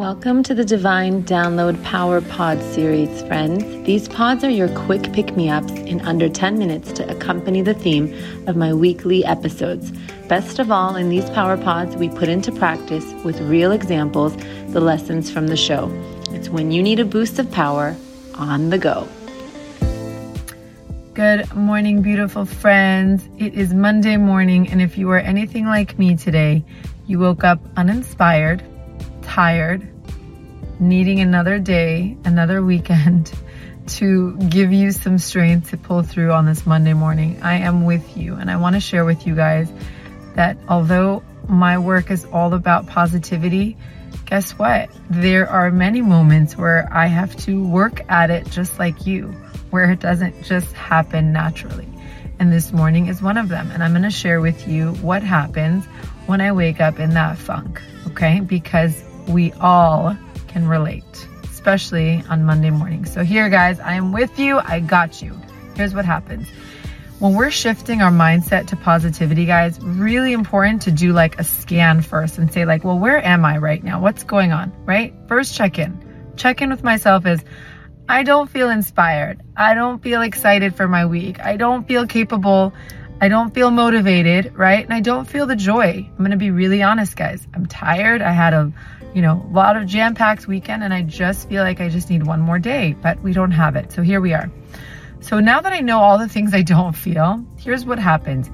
Welcome to the Divine Download Power Pod series, friends. These pods are your quick pick me ups in under 10 minutes to accompany the theme of my weekly episodes. Best of all, in these Power Pods, we put into practice with real examples the lessons from the show. It's when you need a boost of power on the go. Good morning, beautiful friends. It is Monday morning, and if you are anything like me today, you woke up uninspired tired, needing another day, another weekend to give you some strength to pull through on this Monday morning. I am with you, and I want to share with you guys that although my work is all about positivity, guess what? There are many moments where I have to work at it just like you, where it doesn't just happen naturally. And this morning is one of them. And I'm going to share with you what happens when I wake up in that funk, okay? Because we all can relate, especially on Monday morning. So, here, guys, I am with you. I got you. Here's what happens. When we're shifting our mindset to positivity, guys, really important to do like a scan first and say, like, well, where am I right now? What's going on, right? First, check in. Check in with myself is, I don't feel inspired. I don't feel excited for my week. I don't feel capable. I don't feel motivated, right? And I don't feel the joy. I'm going to be really honest, guys. I'm tired. I had a you know, a lot of jam packed weekend, and I just feel like I just need one more day, but we don't have it. So here we are. So now that I know all the things I don't feel, here's what happens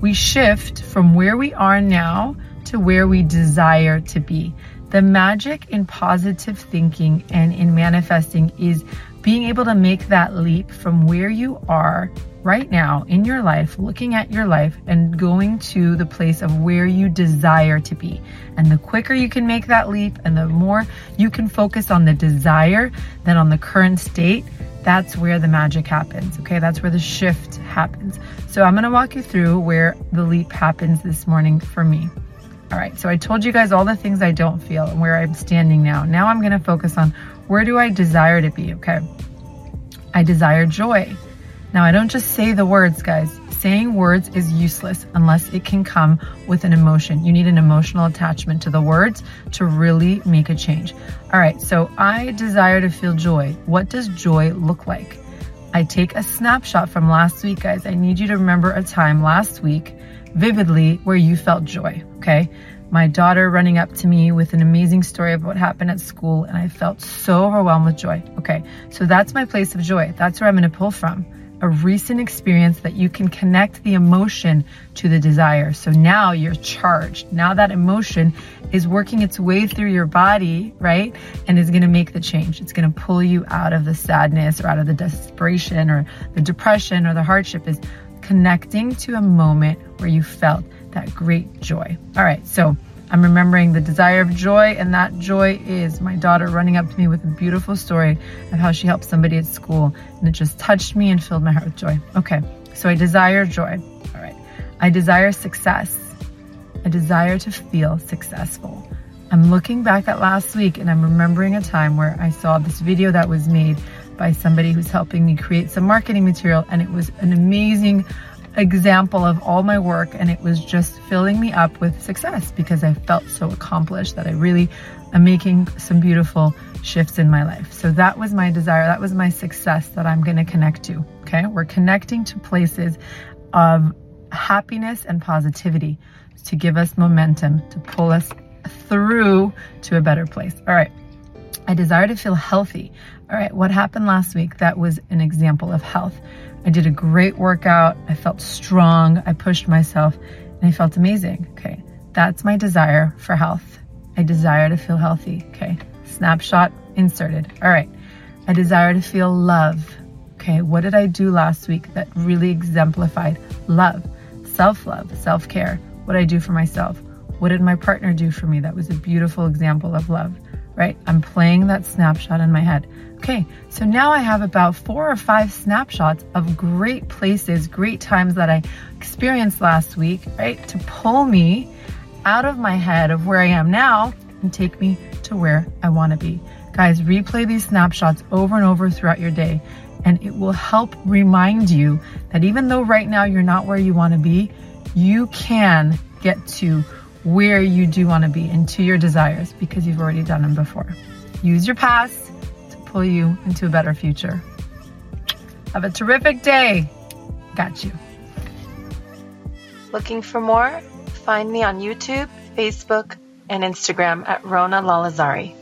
we shift from where we are now to where we desire to be. The magic in positive thinking and in manifesting is being able to make that leap from where you are right now in your life, looking at your life and going to the place of where you desire to be. And the quicker you can make that leap and the more you can focus on the desire than on the current state, that's where the magic happens. Okay, that's where the shift happens. So I'm gonna walk you through where the leap happens this morning for me. All right, so I told you guys all the things I don't feel and where I'm standing now. Now I'm gonna focus on where do I desire to be, okay? I desire joy. Now, I don't just say the words, guys. Saying words is useless unless it can come with an emotion. You need an emotional attachment to the words to really make a change. All right, so I desire to feel joy. What does joy look like? I take a snapshot from last week, guys. I need you to remember a time last week vividly where you felt joy, okay? My daughter running up to me with an amazing story of what happened at school, and I felt so overwhelmed with joy. Okay, so that's my place of joy. That's where I'm gonna pull from a recent experience that you can connect the emotion to the desire. So now you're charged. Now that emotion is working its way through your body, right? And is going to make the change. It's going to pull you out of the sadness or out of the desperation or the depression or the hardship is connecting to a moment where you felt that great joy. All right. So I'm remembering the desire of joy, and that joy is my daughter running up to me with a beautiful story of how she helped somebody at school, and it just touched me and filled my heart with joy. Okay, so I desire joy. All right, I desire success. I desire to feel successful. I'm looking back at last week and I'm remembering a time where I saw this video that was made by somebody who's helping me create some marketing material, and it was an amazing example of all my work and it was just filling me up with success because I felt so accomplished that I really am making some beautiful shifts in my life. So that was my desire. That was my success that I'm going to connect to. Okay. We're connecting to places of happiness and positivity to give us momentum, to pull us through to a better place. All right. I desire to feel healthy. All right. What happened last week? That was an example of health. I did a great workout. I felt strong. I pushed myself and I felt amazing. Okay. That's my desire for health. I desire to feel healthy. Okay. Snapshot inserted. All right. I desire to feel love. Okay. What did I do last week that really exemplified love, self love, self care? What did I do for myself? What did my partner do for me? That was a beautiful example of love, right? I'm playing that snapshot in my head. Okay, so now I have about four or five snapshots of great places, great times that I experienced last week, right? To pull me out of my head of where I am now and take me to where I want to be. Guys, replay these snapshots over and over throughout your day, and it will help remind you that even though right now you're not where you want to be, you can get to where you do want to be and to your desires because you've already done them before. Use your past to pull you into a better future. Have a terrific day. Got you. Looking for more? Find me on YouTube, Facebook, and Instagram at Rona Lalazari.